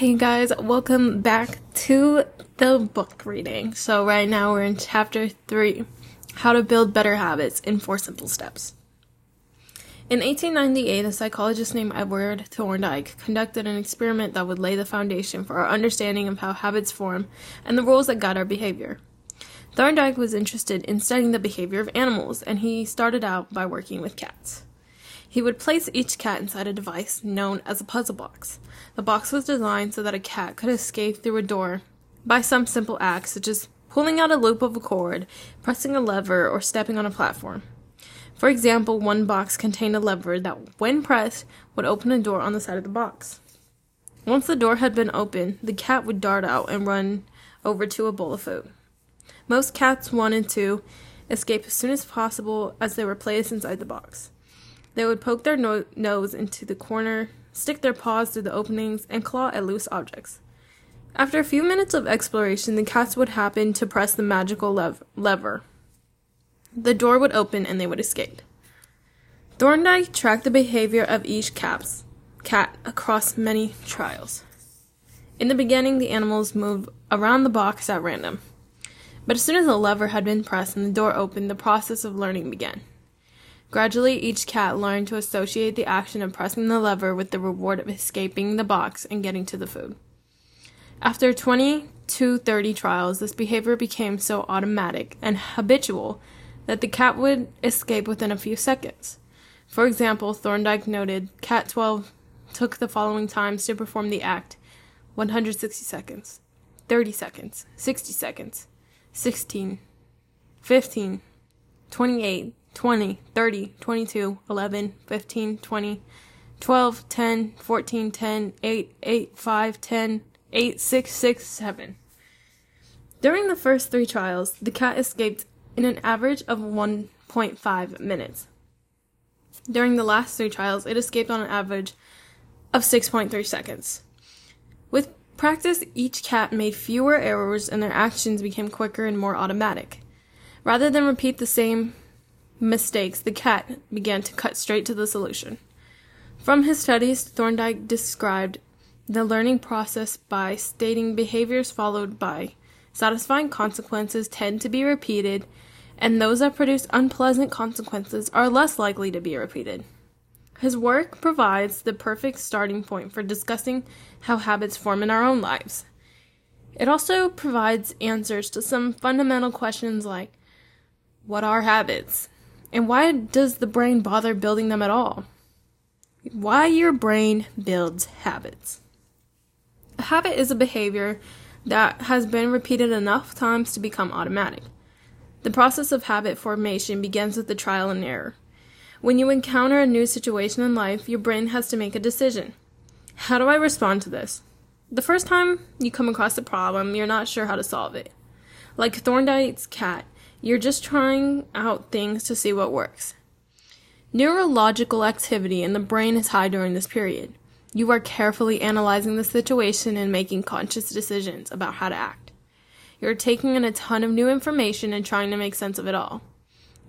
Hey guys, welcome back to the book reading. So, right now we're in chapter 3 How to Build Better Habits in Four Simple Steps. In 1898, a psychologist named Edward Thorndike conducted an experiment that would lay the foundation for our understanding of how habits form and the rules that guide our behavior. Thorndike was interested in studying the behavior of animals, and he started out by working with cats. He would place each cat inside a device known as a puzzle box. The box was designed so that a cat could escape through a door by some simple act, such as pulling out a loop of a cord, pressing a lever, or stepping on a platform. For example, one box contained a lever that, when pressed, would open a door on the side of the box. Once the door had been opened, the cat would dart out and run over to a bowl of food. Most cats wanted to escape as soon as possible as they were placed inside the box. They would poke their no- nose into the corner, stick their paws through the openings, and claw at loose objects. After a few minutes of exploration, the cats would happen to press the magical lev- lever. The door would open and they would escape. Thorndike tracked the behavior of each cat's, cat across many trials. In the beginning, the animals moved around the box at random. But as soon as the lever had been pressed and the door opened, the process of learning began. Gradually, each cat learned to associate the action of pressing the lever with the reward of escaping the box and getting to the food. After 20 to 30 trials, this behavior became so automatic and habitual that the cat would escape within a few seconds. For example, Thorndike noted Cat 12 took the following times to perform the act 160 seconds, 30 seconds, 60 seconds, 16, 15, 28, 20, 30, 22, 11, 15, 20, 12, 10, 14, 10, 8, 8, 5, 10, 8, 6, 6, 7. During the first three trials, the cat escaped in an average of 1.5 minutes. During the last three trials, it escaped on an average of 6.3 seconds. With practice, each cat made fewer errors and their actions became quicker and more automatic. Rather than repeat the same mistakes, the cat began to cut straight to the solution. From his studies, Thorndike described the learning process by stating behaviors followed by satisfying consequences tend to be repeated, and those that produce unpleasant consequences are less likely to be repeated. His work provides the perfect starting point for discussing how habits form in our own lives. It also provides answers to some fundamental questions like what are habits? And why does the brain bother building them at all? Why your brain builds habits. A habit is a behavior that has been repeated enough times to become automatic. The process of habit formation begins with the trial and error. When you encounter a new situation in life, your brain has to make a decision. How do I respond to this? The first time you come across a problem, you're not sure how to solve it. Like Thorndike's cat, you're just trying out things to see what works. Neurological activity in the brain is high during this period. You are carefully analyzing the situation and making conscious decisions about how to act. You're taking in a ton of new information and trying to make sense of it all.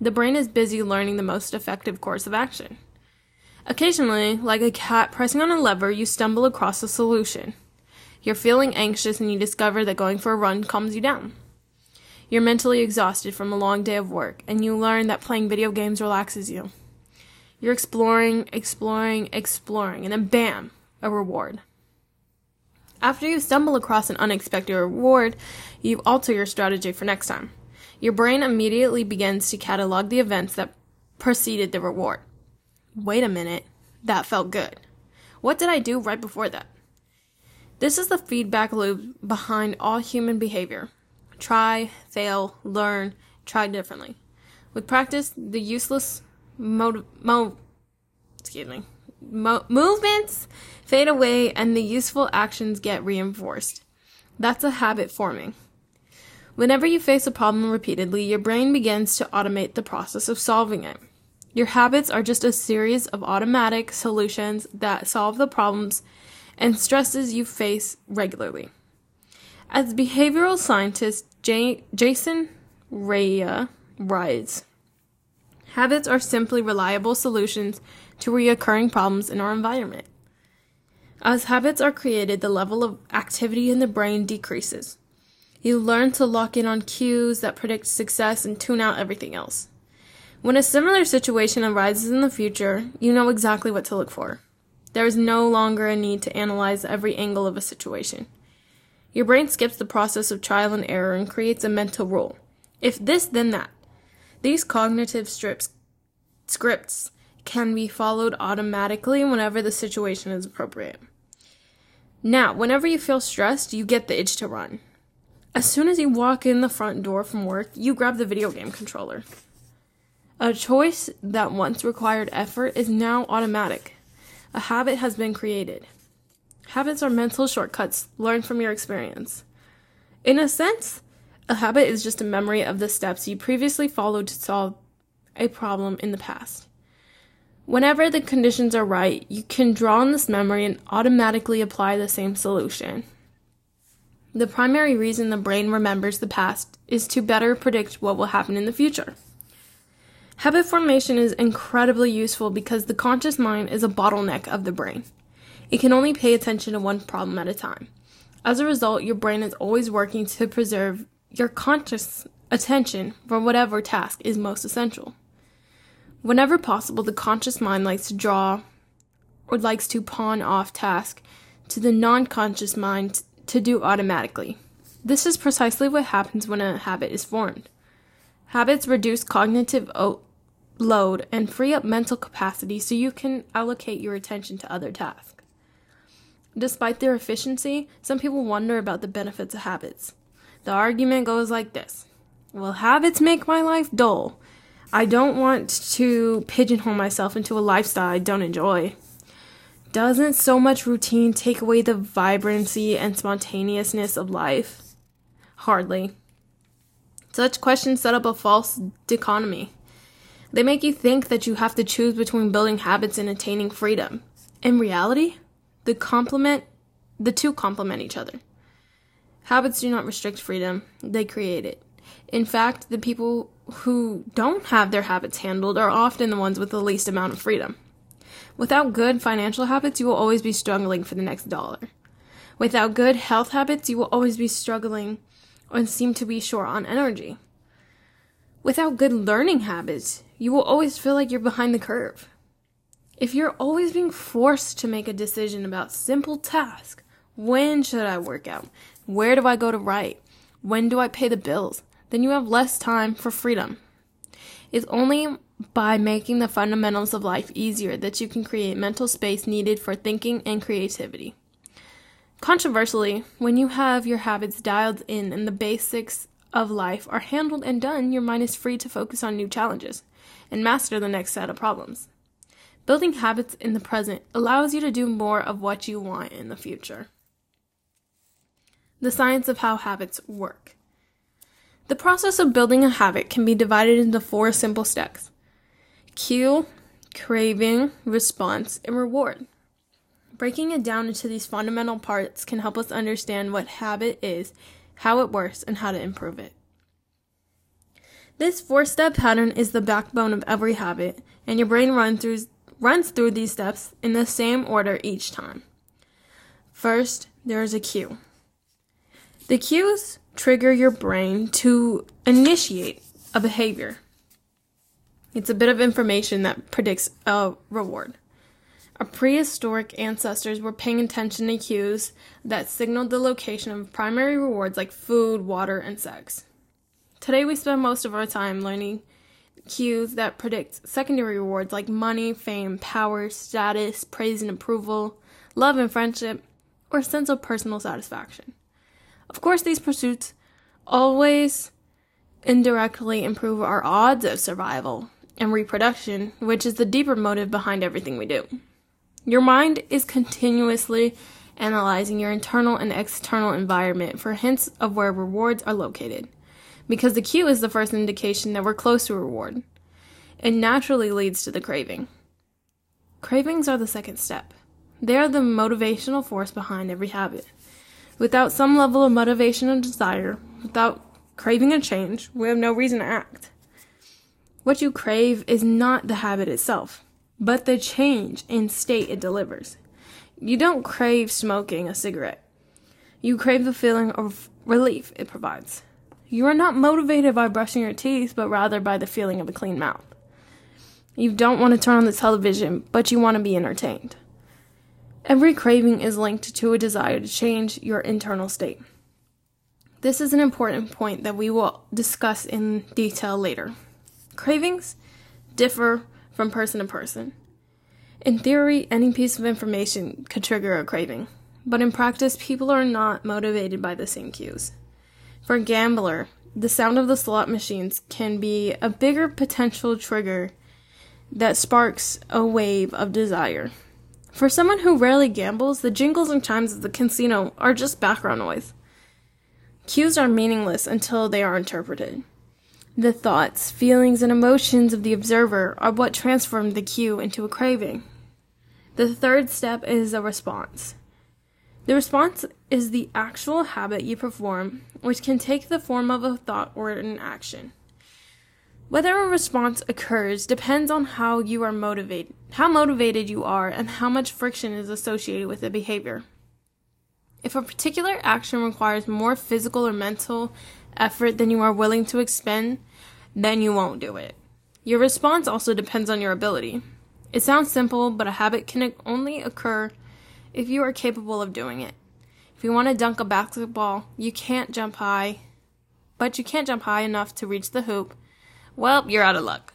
The brain is busy learning the most effective course of action. Occasionally, like a cat pressing on a lever, you stumble across a solution. You're feeling anxious and you discover that going for a run calms you down. You're mentally exhausted from a long day of work, and you learn that playing video games relaxes you. You're exploring, exploring, exploring, and then bam, a reward. After you stumble across an unexpected reward, you alter your strategy for next time. Your brain immediately begins to catalog the events that preceded the reward. Wait a minute, that felt good. What did I do right before that? This is the feedback loop behind all human behavior. Try, fail, learn, try differently. With practice, the useless mo, mo excuse me, mo- movements fade away and the useful actions get reinforced. That's a habit forming. Whenever you face a problem repeatedly, your brain begins to automate the process of solving it. Your habits are just a series of automatic solutions that solve the problems and stresses you face regularly. As behavioral scientist J- Jason Hreha writes, habits are simply reliable solutions to recurring problems in our environment. As habits are created, the level of activity in the brain decreases. You learn to lock in on cues that predict success and tune out everything else. When a similar situation arises in the future, you know exactly what to look for. There is no longer a need to analyze every angle of a situation. Your brain skips the process of trial and error and creates a mental rule. If this, then that. These cognitive strips, scripts can be followed automatically whenever the situation is appropriate. Now, whenever you feel stressed, you get the itch to run. As soon as you walk in the front door from work, you grab the video game controller. A choice that once required effort is now automatic. A habit has been created. Habits are mental shortcuts learned from your experience. In a sense, a habit is just a memory of the steps you previously followed to solve a problem in the past. Whenever the conditions are right, you can draw on this memory and automatically apply the same solution. The primary reason the brain remembers the past is to better predict what will happen in the future. Habit formation is incredibly useful because the conscious mind is a bottleneck of the brain. It can only pay attention to one problem at a time. As a result, your brain is always working to preserve your conscious attention for whatever task is most essential. Whenever possible, the conscious mind likes to draw or likes to pawn off tasks to the non conscious mind to do automatically. This is precisely what happens when a habit is formed. Habits reduce cognitive load and free up mental capacity so you can allocate your attention to other tasks. Despite their efficiency, some people wonder about the benefits of habits. The argument goes like this Well, habits make my life dull. I don't want to pigeonhole myself into a lifestyle I don't enjoy. Doesn't so much routine take away the vibrancy and spontaneousness of life? Hardly. Such questions set up a false dichotomy. They make you think that you have to choose between building habits and attaining freedom. In reality, the complement the two complement each other. Habits do not restrict freedom, they create it. In fact, the people who don't have their habits handled are often the ones with the least amount of freedom. Without good financial habits, you will always be struggling for the next dollar. Without good health habits, you will always be struggling and seem to be short on energy. Without good learning habits, you will always feel like you're behind the curve. If you're always being forced to make a decision about simple tasks, when should I work out? Where do I go to write? When do I pay the bills? Then you have less time for freedom. It's only by making the fundamentals of life easier that you can create mental space needed for thinking and creativity. Controversially, when you have your habits dialed in and the basics of life are handled and done, your mind is free to focus on new challenges and master the next set of problems. Building habits in the present allows you to do more of what you want in the future. The science of how habits work. The process of building a habit can be divided into four simple steps cue, craving, response, and reward. Breaking it down into these fundamental parts can help us understand what habit is, how it works, and how to improve it. This four step pattern is the backbone of every habit, and your brain runs through, runs through these steps in the same order each time. First, there is a cue. The cues trigger your brain to initiate a behavior. It's a bit of information that predicts a reward. Our prehistoric ancestors were paying attention to cues that signaled the location of primary rewards like food, water, and sex. Today, we spend most of our time learning cues that predict secondary rewards like money, fame, power, status, praise and approval, love and friendship, or a sense of personal satisfaction. Of course, these pursuits always indirectly improve our odds of survival, and reproduction, which is the deeper motive behind everything we do. Your mind is continuously analyzing your internal and external environment for hints of where rewards are located, because the cue is the first indication that we're close to reward. It naturally leads to the craving. Cravings are the second step. They are the motivational force behind every habit. Without some level of motivation and desire, without craving a change, we have no reason to act. What you crave is not the habit itself, but the change in state it delivers. you don't crave smoking a cigarette. You crave the feeling of relief it provides. You are not motivated by brushing your teeth, but rather by the feeling of a clean mouth. You don't want to turn on the television, but you want to be entertained. Every craving is linked to a desire to change your internal state. This is an important point that we will discuss in detail later. Cravings differ from person to person. In theory, any piece of information could trigger a craving, but in practice, people are not motivated by the same cues. For a gambler, the sound of the slot machines can be a bigger potential trigger that sparks a wave of desire. For someone who rarely gambles, the jingles and chimes of the casino are just background noise. Cues are meaningless until they are interpreted. The thoughts, feelings, and emotions of the observer are what transform the cue into a craving. The third step is a response. The response is the actual habit you perform, which can take the form of a thought or an action. Whether a response occurs depends on how you are motivated, how motivated you are, and how much friction is associated with the behavior. If a particular action requires more physical or mental effort than you are willing to expend, then you won't do it. Your response also depends on your ability. It sounds simple, but a habit can only occur if you are capable of doing it. If you want to dunk a basketball, you can't jump high, but you can't jump high enough to reach the hoop. Well, you're out of luck.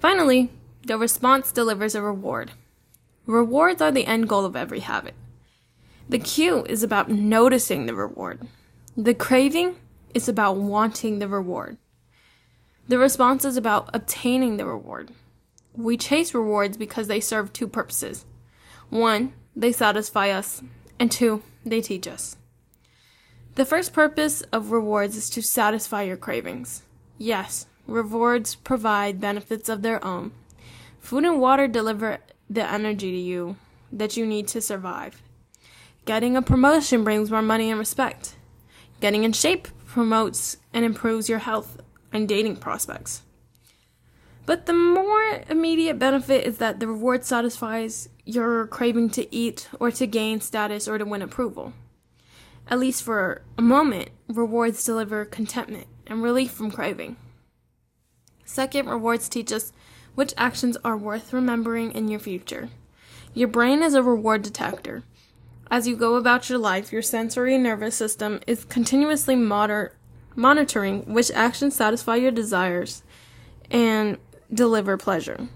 Finally, the response delivers a reward. Rewards are the end goal of every habit. The cue is about noticing the reward. The craving is about wanting the reward. The response is about obtaining the reward. We chase rewards because they serve two purposes. One, they satisfy us, and two, they teach us. The first purpose of rewards is to satisfy your cravings. Yes, rewards provide benefits of their own. Food and water deliver the energy to you that you need to survive. Getting a promotion brings more money and respect. Getting in shape promotes and improves your health and dating prospects. But the more immediate benefit is that the reward satisfies your craving to eat or to gain status or to win approval. At least for a moment, rewards deliver contentment and relief from craving. Second, rewards teach us which actions are worth remembering in your future. Your brain is a reward detector. As you go about your life, your sensory nervous system is continuously moder- monitoring which actions satisfy your desires and deliver pleasure.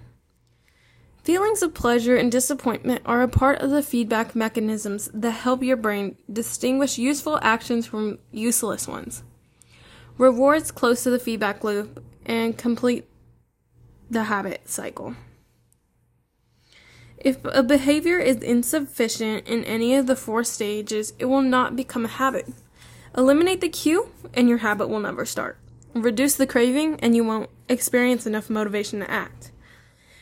Feelings of pleasure and disappointment are a part of the feedback mechanisms that help your brain distinguish useful actions from useless ones. Rewards close to the feedback loop and complete the habit cycle. If a behavior is insufficient in any of the four stages, it will not become a habit. Eliminate the cue, and your habit will never start. Reduce the craving, and you won't experience enough motivation to act.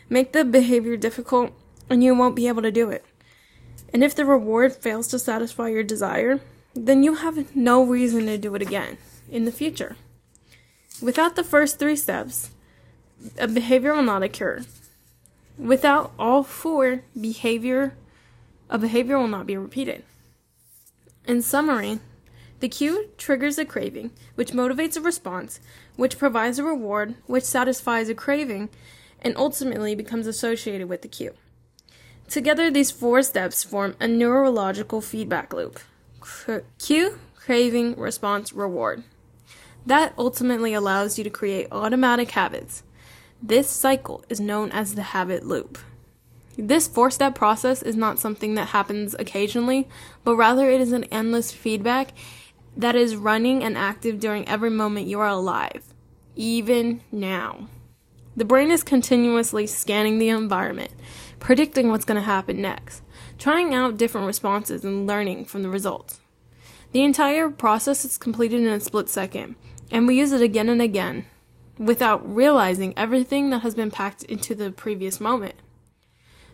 Make the behavior difficult, and you won't be able to do it. And if the reward fails to satisfy your desire, then you have no reason to do it again in the future. Without the first three steps, a behavior will not occur. Without all four behavior, a behavior will not be repeated. In summary, the cue triggers a craving, which motivates a response, which provides a reward, which satisfies a craving, and ultimately becomes associated with the cue. Together, these four steps form a neurological feedback loop cue, craving, response, reward. That ultimately allows you to create automatic habits this cycle is known as the habit loop. This four step process is not something that happens occasionally, but rather it is an endless feedback that is running and active during every moment you are alive, even now. The brain is continuously scanning the environment, predicting what's going to happen next, trying out different responses and learning from the results. The entire process is completed in a split second, and we use it again and again without realizing everything that has been packed into the previous moment.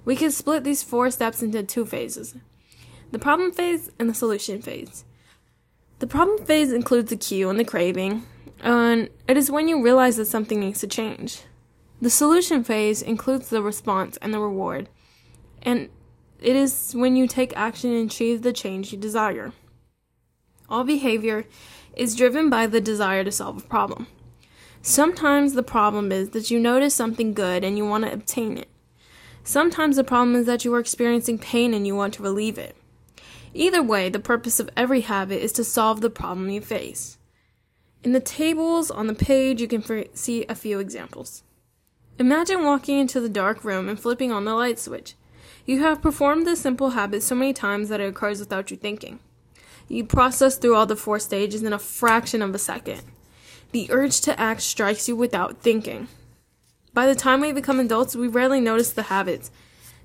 We can split these four steps into two phases the problem phase and the solution phase. The problem phase includes the cue and the craving, and it is when you realize that something needs to change. The solution phase includes the response and the reward, and it is when you take action and achieve the change you desire. All behavior is driven by the desire to solve a problem. Sometimes the problem is that you notice something good and you want to obtain it. Sometimes the problem is that you are experiencing pain and you want to relieve it. Either way, the purpose of every habit is to solve the problem you face. In the tables on the page, you can see a few examples. Imagine walking into the dark room and flipping on the light switch. You have performed this simple habit so many times that it occurs without you thinking. You process through all the four stages in a fraction of a second. The urge to act strikes you without thinking. By the time we become adults, we rarely notice the habits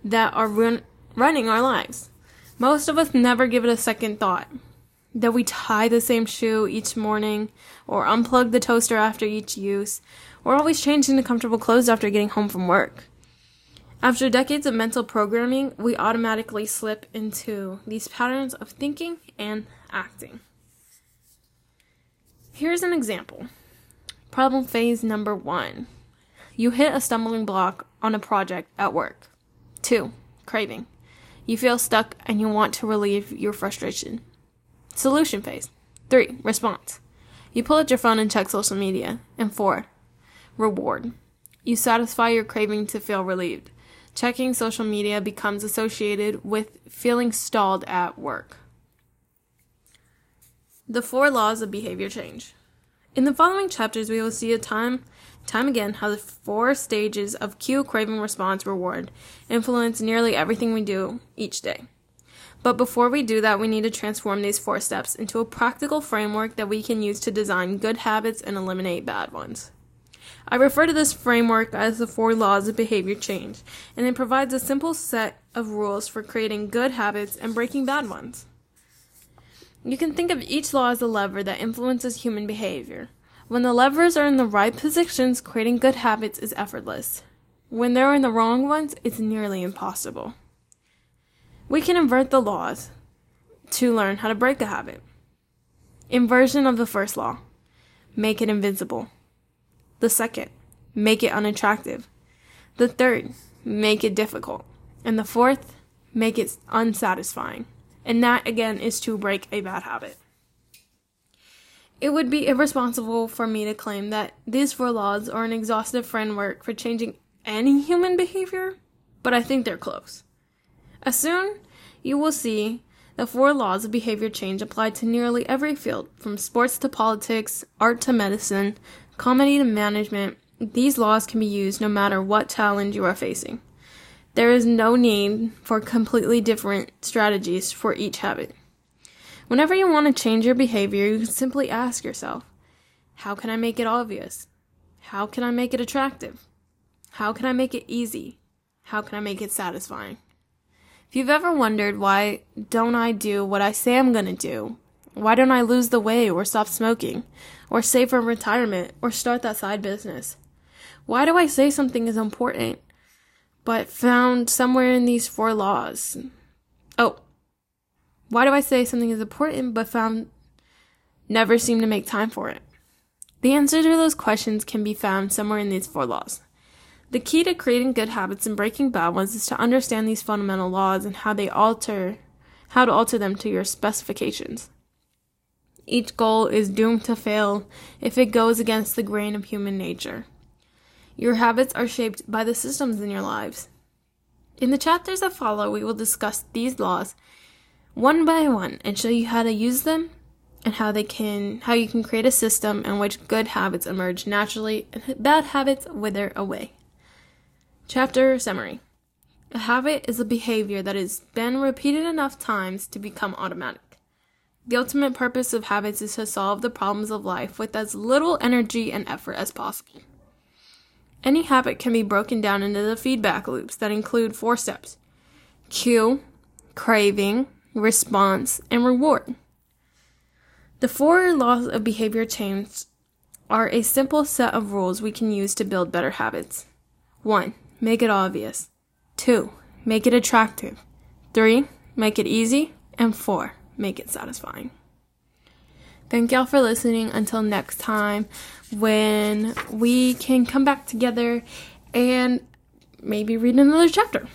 that are run- running our lives. Most of us never give it a second thought. That we tie the same shoe each morning, or unplug the toaster after each use, or always change into comfortable clothes after getting home from work. After decades of mental programming, we automatically slip into these patterns of thinking and acting. Here's an example. Problem phase number one. You hit a stumbling block on a project at work. Two, craving. You feel stuck and you want to relieve your frustration. Solution phase. Three, response. You pull out your phone and check social media. And four, reward. You satisfy your craving to feel relieved. Checking social media becomes associated with feeling stalled at work. The four laws of behavior change. In the following chapters, we will see a time, time again how the four stages of cue, craving, response, reward influence nearly everything we do each day. But before we do that, we need to transform these four steps into a practical framework that we can use to design good habits and eliminate bad ones. I refer to this framework as the four laws of behavior change, and it provides a simple set of rules for creating good habits and breaking bad ones. You can think of each law as a lever that influences human behavior. When the levers are in the right positions, creating good habits is effortless. When they're in the wrong ones, it's nearly impossible. We can invert the laws to learn how to break a habit. Inversion of the first law make it invincible. The second, make it unattractive. The third, make it difficult. And the fourth, make it unsatisfying and that again is to break a bad habit. It would be irresponsible for me to claim that these four laws are an exhaustive framework for changing any human behavior, but I think they're close. As soon you will see the four laws of behavior change apply to nearly every field, from sports to politics, art to medicine, comedy to management. These laws can be used no matter what challenge you are facing. There is no need for completely different strategies for each habit. Whenever you want to change your behavior, you can simply ask yourself, how can I make it obvious? How can I make it attractive? How can I make it easy? How can I make it satisfying? If you've ever wondered why don't I do what I say I'm going to do? Why don't I lose the weight or stop smoking or save for retirement or start that side business? Why do I say something is important but found somewhere in these four laws. Oh, why do I say something is important but found never seem to make time for it? The answer to those questions can be found somewhere in these four laws. The key to creating good habits and breaking bad ones is to understand these fundamental laws and how they alter how to alter them to your specifications. Each goal is doomed to fail if it goes against the grain of human nature. Your habits are shaped by the systems in your lives. In the chapters that follow, we will discuss these laws one by one and show you how to use them and how they can how you can create a system in which good habits emerge naturally and bad habits wither away. Chapter summary. A habit is a behavior that has been repeated enough times to become automatic. The ultimate purpose of habits is to solve the problems of life with as little energy and effort as possible. Any habit can be broken down into the feedback loops that include four steps cue, craving, response, and reward. The four laws of behavior change are a simple set of rules we can use to build better habits. 1. Make it obvious. 2. Make it attractive. 3. Make it easy. And 4. Make it satisfying. Thank y'all for listening. Until next time, when we can come back together and maybe read another chapter.